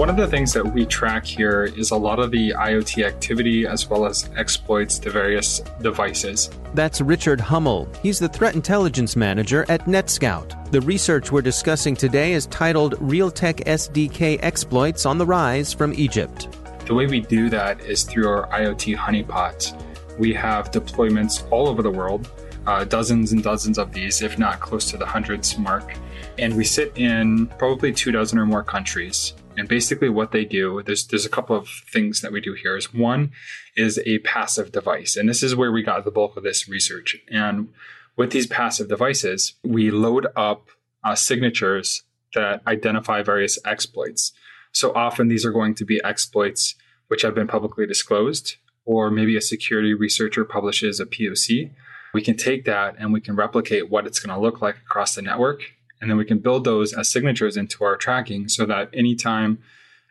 One of the things that we track here is a lot of the IoT activity as well as exploits to various devices. That's Richard Hummel. He's the threat intelligence manager at NetScout. The research we're discussing today is titled Realtek SDK Exploits on the Rise from Egypt. The way we do that is through our IoT honeypots. We have deployments all over the world, uh, dozens and dozens of these, if not close to the hundreds mark. And we sit in probably two dozen or more countries. And basically, what they do, there's there's a couple of things that we do here. Is one is a passive device, and this is where we got the bulk of this research. And with these passive devices, we load up uh, signatures that identify various exploits. So often these are going to be exploits which have been publicly disclosed, or maybe a security researcher publishes a POC. We can take that and we can replicate what it's going to look like across the network and then we can build those as signatures into our tracking so that anytime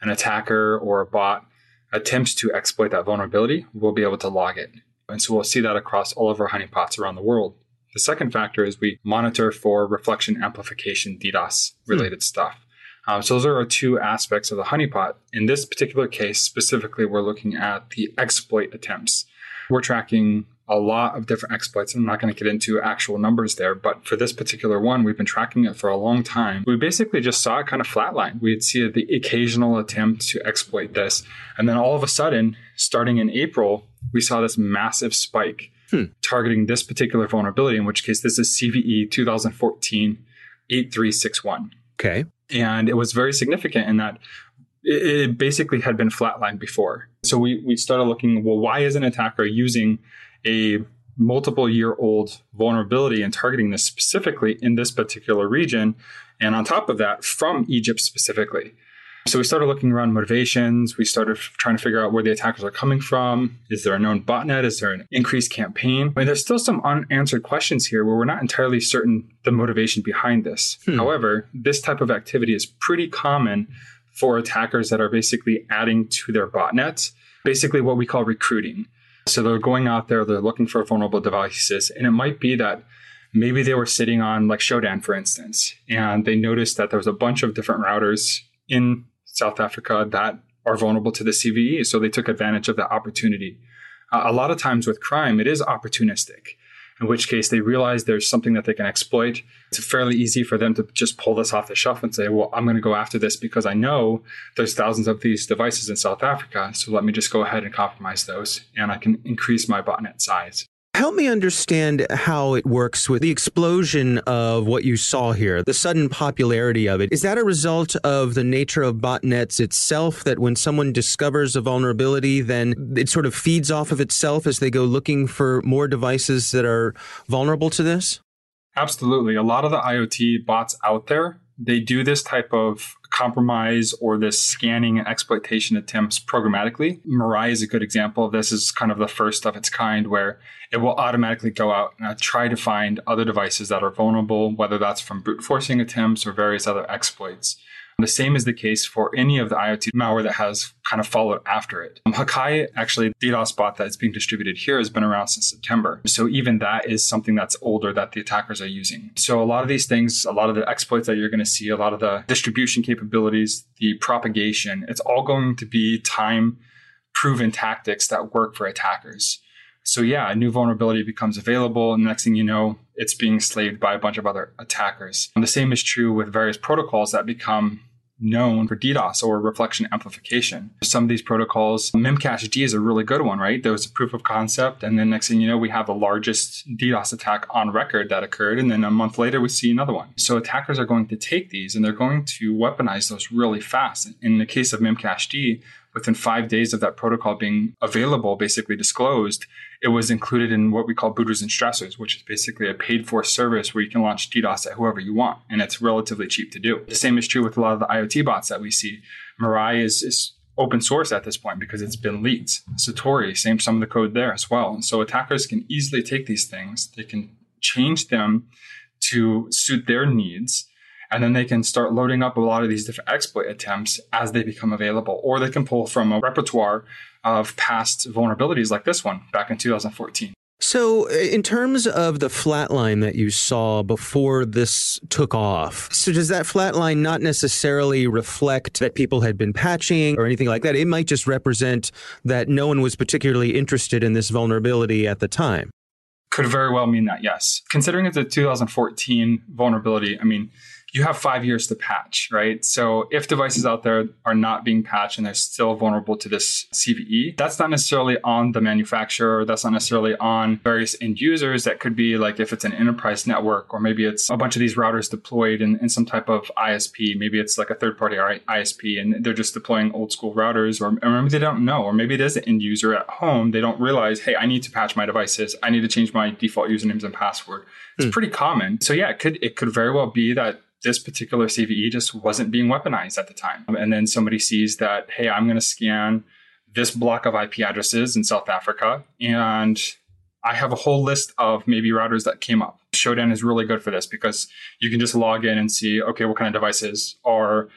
an attacker or a bot attempts to exploit that vulnerability, we'll be able to log it. And so we'll see that across all of our honeypots around the world. The second factor is we monitor for reflection amplification, DDoS related hmm. stuff. Um, so those are our two aspects of the honeypot. In this particular case, specifically, we're looking at the exploit attempts. We're tracking a lot of different exploits. I'm not going to get into actual numbers there, but for this particular one, we've been tracking it for a long time. We basically just saw it kind of flatline. We'd see the occasional attempt to exploit this. And then all of a sudden, starting in April, we saw this massive spike hmm. targeting this particular vulnerability, in which case this is CVE 2014 8361. Okay. And it was very significant in that it basically had been flatlined before. So we, we started looking, well, why is an attacker using a multiple year old vulnerability and targeting this specifically in this particular region. And on top of that, from Egypt specifically. So we started looking around motivations. We started trying to figure out where the attackers are coming from. Is there a known botnet? Is there an increased campaign? I mean, there's still some unanswered questions here where we're not entirely certain the motivation behind this. Hmm. However, this type of activity is pretty common for attackers that are basically adding to their botnets, basically what we call recruiting. So they're going out there, they're looking for vulnerable devices, and it might be that maybe they were sitting on like Shodan, for instance, and they noticed that there was a bunch of different routers in South Africa that are vulnerable to the CVE. So they took advantage of that opportunity. Uh, a lot of times with crime, it is opportunistic, in which case they realize there's something that they can exploit. It's fairly easy for them to just pull this off the shelf and say, well, I'm going to go after this because I know there's thousands of these devices in South Africa. So let me just go ahead and compromise those and I can increase my botnet size. Help me understand how it works with the explosion of what you saw here, the sudden popularity of it. Is that a result of the nature of botnets itself that when someone discovers a vulnerability, then it sort of feeds off of itself as they go looking for more devices that are vulnerable to this? Absolutely. A lot of the IoT bots out there, they do this type of compromise or this scanning and exploitation attempts programmatically. Mirai is a good example of this. is kind of the first of its kind where it will automatically go out and uh, try to find other devices that are vulnerable, whether that's from brute forcing attempts or various other exploits. The same is the case for any of the IoT malware that has kind of followed after it. Um, Hakai, actually, the DDoS bot that's being distributed here has been around since September. So even that is something that's older that the attackers are using. So a lot of these things, a lot of the exploits that you're going to see, a lot of the distribution capabilities, the propagation, it's all going to be time proven tactics that work for attackers. So yeah, a new vulnerability becomes available, and next thing you know, it's being slaved by a bunch of other attackers. And the same is true with various protocols that become known for DDoS or reflection amplification. Some of these protocols, Memcached is a really good one, right? There was a proof of concept, and then next thing you know, we have the largest DDoS attack on record that occurred, and then a month later, we see another one. So attackers are going to take these and they're going to weaponize those really fast. In the case of Memcached, within five days of that protocol being available, basically disclosed, it was included in what we call booters and stressors, which is basically a paid for service where you can launch DDoS at whoever you want. And it's relatively cheap to do. The same is true with a lot of the IoT bots that we see. Mirai is, is open source at this point because it's been leaked. Satori, same some of the code there as well. And so attackers can easily take these things, they can change them to suit their needs and then they can start loading up a lot of these different exploit attempts as they become available. Or they can pull from a repertoire of past vulnerabilities like this one back in 2014. So, uh, in terms of the flatline that you saw before this took off, so does that flatline not necessarily reflect that people had been patching or anything like that? It might just represent that no one was particularly interested in this vulnerability at the time. Could very well mean that, yes. Considering it's a 2014 vulnerability, I mean, you have five years to patch, right? So if devices out there are not being patched and they're still vulnerable to this CVE, that's not necessarily on the manufacturer. That's not necessarily on various end users. That could be like if it's an enterprise network, or maybe it's a bunch of these routers deployed in, in some type of ISP. Maybe it's like a third party ISP and they're just deploying old school routers, or, or maybe they don't know, or maybe it is an end user at home. They don't realize, hey, I need to patch my devices. I need to change my default usernames and password. It's hmm. pretty common. So yeah, it could it could very well be that this particular CVE just wasn't being weaponized at the time. Um, and then somebody sees that, hey, I'm going to scan this block of IP addresses in South Africa, and I have a whole list of maybe routers that came up. Shodan is really good for this because you can just log in and see, okay, what kind of devices are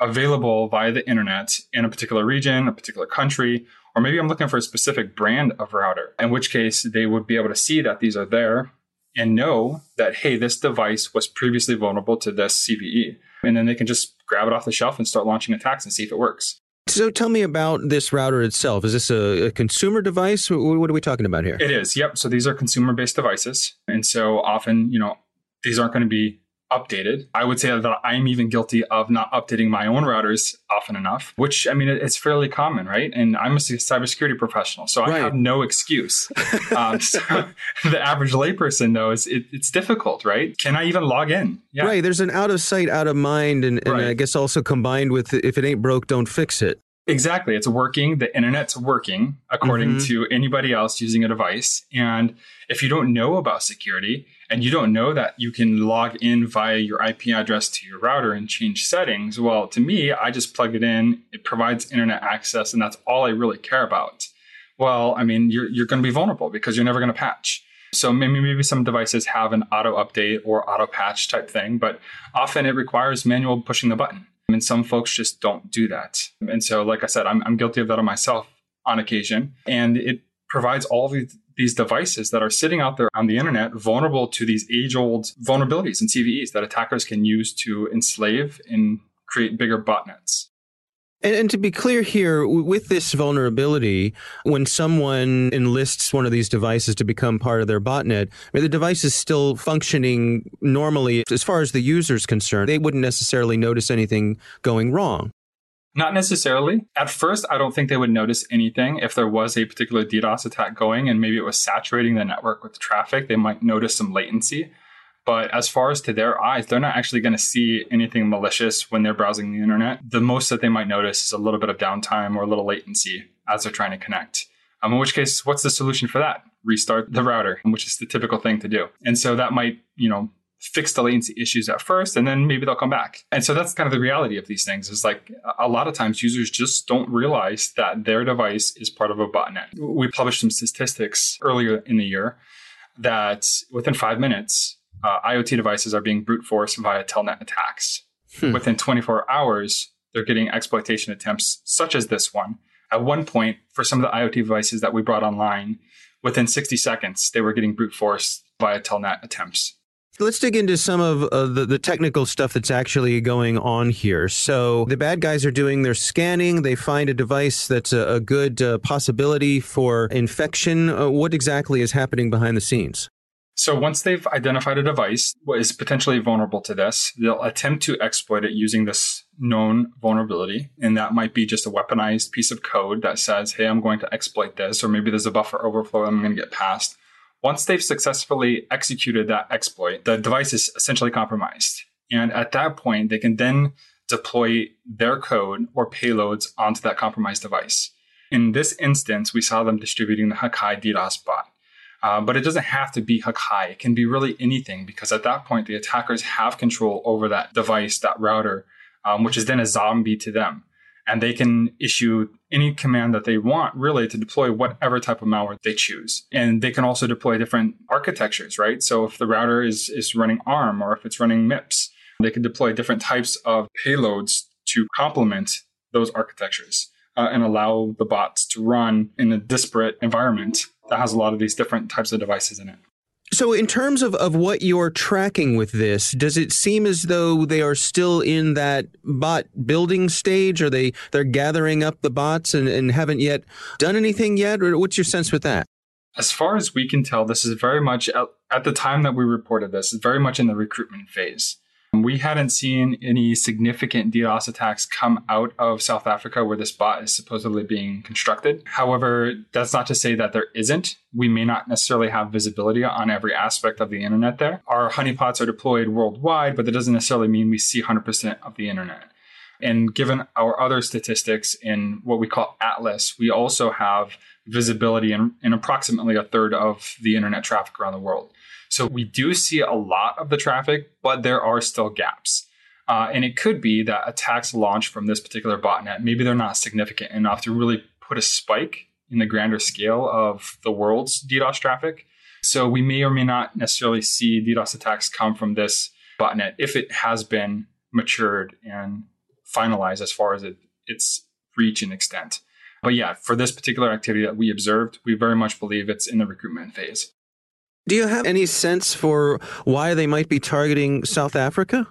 available via the internet in a particular region, a particular country, or maybe I'm looking for a specific brand of router, in which case they would be able to see that these are there and know that, hey, this device was previously vulnerable to this CVE. And then they can just grab it off the shelf and start launching attacks and see if it works. So tell me about this router itself. Is this a, a, consumer device? What are we talking about here? It is. Yep. So these are consumer based devices. And so often, you know, these aren't going to be updated. I would say that I'm even guilty of not updating my own routers often enough, which I mean, it's fairly common, right? And I'm a cybersecurity professional, so I have no excuse. um, so the average layperson, though, is it, it's difficult, right? Can I even log in? Yeah. Right. There's an out of sight, out of mind, and, and right. I guess also combined with if it ain't broke, don't fix it. Exactly. It's working. The internet's working according mm-hmm. to anybody else using a device. And if you don't know about security and you don't know that you can log in via your IP address to your router and change settings, well, to me, I just plug it in, it provides internet access, and that's all I really care about. Well, I mean, you're, you're going to be vulnerable because you're never going to patch. So maybe maybe some devices have an auto update or auto patch type thing, but often it requires manual pushing the button. And some folks just don't do that. And so, like I said, I'm, I'm guilty of that on myself on occasion. And it provides all these, these devices that are sitting out there on the internet vulnerable to these age old vulnerabilities and CVEs that attackers can use to enslave and create bigger botnets. And, and, to be clear here, with this vulnerability, when someone enlists one of these devices to become part of their botnet, I mean, the device is still functioning normally as far as the user is concerned. They wouldn't necessarily notice anything going wrong. Not necessarily. At first, I don't think they would notice anything. If there was a particular DDoS attack going and maybe it was saturating the network with traffic, they might notice some latency. But as far as to their eyes, they're not actually going to see anything malicious when they're browsing the internet. The most that they might notice is a little bit of downtime or a little latency as they're trying to connect. Um, in which case, what's the solution for that? Restart the router, which is the typical thing to do. And so that might, you know, fix the latency issues at first and then maybe they'll come back. And so that's kind of the reality of these things is like a lot of times users just don't realize that their device is part of a botnet. We published some statistics earlier in the year that within five minutes, uh, IoT devices are being brute forced via telnet attacks. Hmm. Within 24 hours, they're getting exploitation attempts such as this one. At one point, for some of the IoT devices that we brought online, within 60 seconds, they were getting brute forced via telnet attempts. Let's dig into some of uh, the, the technical stuff that's actually going on here. So, the bad guys are doing their scanning. They find a device that's a, a good uh, possibility for infection. Uh, what exactly is happening behind the scenes? So, once they've identified a device what is potentially vulnerable to this, they'll attempt to exploit it using this known vulnerability. And that might be just a weaponized piece of code that says, hey, I'm going to exploit this, or maybe there's a buffer overflow that I'm going to get past once they've successfully executed that exploit, the device is essentially compromised. And at that point, they can then deploy their code or payloads onto that compromised device. In this instance, we saw them distributing the Hakai DDoS bot. Uh, but it doesn't have to be Hakai. It can be really anything because at that point, the attackers have control over that device, that router, um, which is then a zombie to them and they can issue any command that they want really to deploy whatever type of malware they choose. And they can also deploy different architectures, right? So if the router is, is running ARM or if it's running MIPS, they can deploy different types of payloads to complement those architectures uh, and allow the bots to run in a disparate environment that has a lot of these different types of devices in it. So, in terms of, of what you're tracking with this, does it seem as though they are still in that bot building stage? Are they they're gathering up the bots and, and haven't yet done anything yet? Or what's your sense with that? As far as we can tell, this is very much at, at the time that we reported this, is very much in the recruitment phase. We hadn't seen any significant DDoS attacks come out of South Africa where this bot is supposedly being constructed. However, that's not to say that there isn't. We may not necessarily have visibility on every aspect of the internet there. Our honeypots are deployed worldwide, but that doesn't necessarily mean we see 100% of the internet. And given our other statistics in what we call Atlas, we also have visibility in, in approximately a third of the internet traffic around the world. So we do see a lot of the traffic, but there are still gaps. Uh, and it could be that attacks launched from this particular botnet, maybe they're not significant enough to really put a spike in the grander scale of the world's DDoS traffic. So we may or may not necessarily see DDoS attacks come from this botnet if it has been matured and finalized as far as it, its reach and extent. But yeah, for this particular activity that we observed, we very much believe it's in the recruitment phase. Do you have any sense for why they might be targeting South Africa?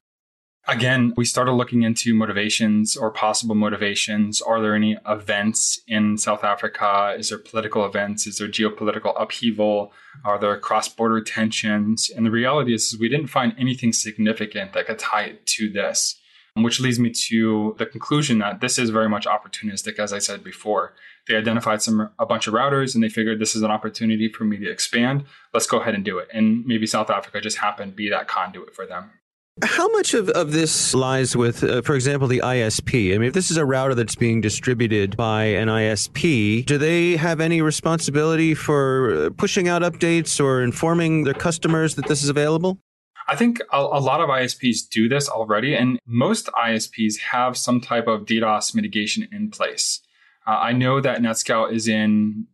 Again, we started looking into motivations or possible motivations. Are there any events in South Africa? Is there political events? Is there geopolitical upheaval? Are there cross border tensions? And the reality is, is, we didn't find anything significant that could tie it to this, which leads me to the conclusion that this is very much opportunistic, as I said before. They identified some a bunch of routers and they figured this is an opportunity for me to expand. Let's go ahead and do it. And maybe South Africa just happened to be that conduit for them. How much of, of this lies with, uh, for example, the ISP? I mean, if this is a router that's being distributed by an ISP, do they have any responsibility for pushing out updates or informing their customers that this is available? I think a, a, lot of ISPs do this already, and most ISPs have some type of DDoS mitigation in place. Uh, I know that NetScout is in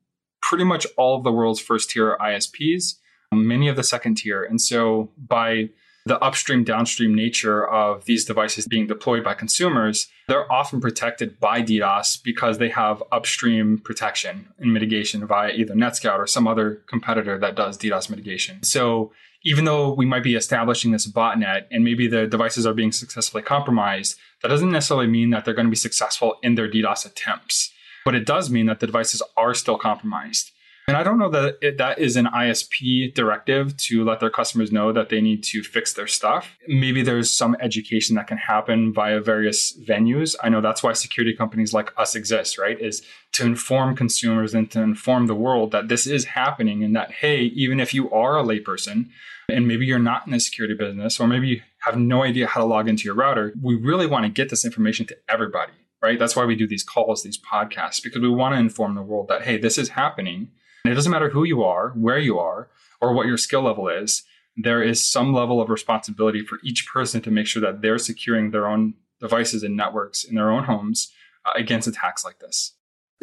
pretty much all of the world's first tier ISPs, many of the second tier. And so by the upstream downstream nature of these devices being deployed by consumers, they're often protected by DDoS because they have upstream protection and mitigation via either NetScout or some other competitor that does DDoS mitigation. So even though we might be establishing this botnet and maybe the devices are being successfully compromised, that doesn't necessarily mean that they're going to be successful in their DDoS attempts. But it does mean that the devices are still compromised. And I don't know that it, that is an ISP directive to let their customers know that they need to fix their stuff. Maybe there's some education that can happen via various venues. I know that's why security companies like us exist, right? Is to inform consumers and to inform the world that this is happening and that, hey, even if you are a layperson and maybe you're not in the security business or maybe you have no idea how to log into your router, we really want to get this information to everybody, right? That's why we do these calls, these podcasts, because we want to inform the world that, hey, this is happening and it doesn't matter who you are, where you are, or what your skill level is. There is some level of responsibility for each person to make sure that they're securing their own devices and networks in their own homes uh, against attacks like this.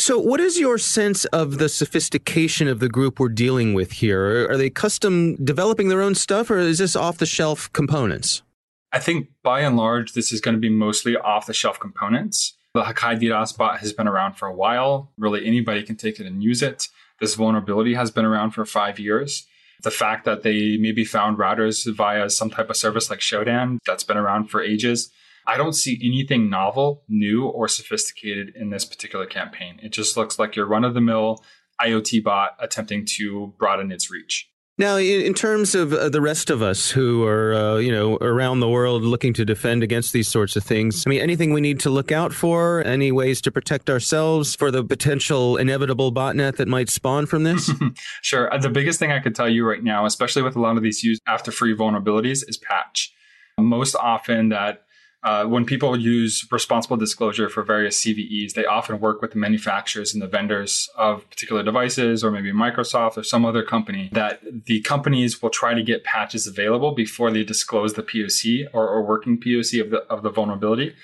So, what is your sense of the sophistication of the group we're dealing with here? Are they custom developing their own stuff, or is this off the shelf components? I think by and large, this is going to be mostly off the shelf components. The Hakai DDoS bot has been around for a while. Really, anybody can take it and use it. This vulnerability has been around for five years. The fact that they maybe found routers via some type of service like Shodan that's been around for ages. I don't see anything novel, new, or sophisticated in this particular campaign. It just looks like your run of the mill IoT bot attempting to broaden its reach. Now, in terms of uh, the rest of us who are, uh, you know, around the world looking to defend against these sorts of things, I mean, anything we need to look out for? Any ways to protect ourselves for the potential inevitable botnet that might spawn from this? sure. Uh, the biggest thing I could tell you right now, especially with a lot of these used after free vulnerabilities, is patch. Most often, that uh, when people use responsible disclosure for various CVEs, they often work with the manufacturers and the vendors of particular devices, or maybe Microsoft or some other company, that the companies will try to get patches available before they disclose the POC or, or working POC of the, of the vulnerability.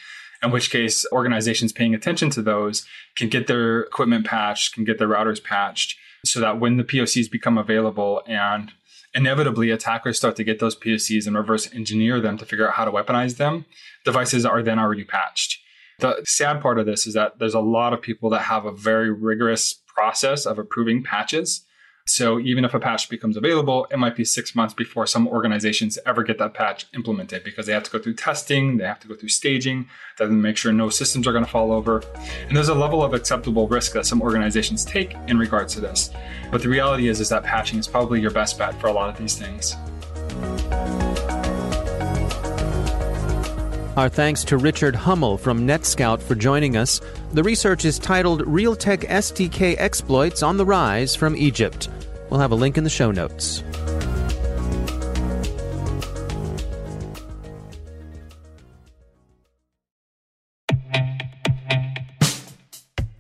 In which case, organizations paying attention to those can get their equipment patched, can get their routers patched, so that when the POCs become available and inevitably attackers start to get those POCs and reverse engineer them to figure out how to weaponize them, devices are then already patched. The sad part of this is that there's a lot of people that have a very rigorous process of approving patches. So even if a patch becomes available, it might be six months before some organizations ever get that patch implemented because they have to go through testing, they have to go through staging, then make sure no systems are going to fall over. And there's a level of acceptable risk that some organizations take in regards to this. But the reality is, is that patching is probably your best bet for a lot of these things. Our thanks to Richard Hummel from NetScout for joining us. The research is titled Realtek SDK Exploits on the Rise from Egypt. We'll have a link in the show notes.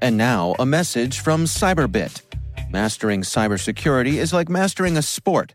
And now, a message from Cyberbit. Mastering cybersecurity is like mastering a sport.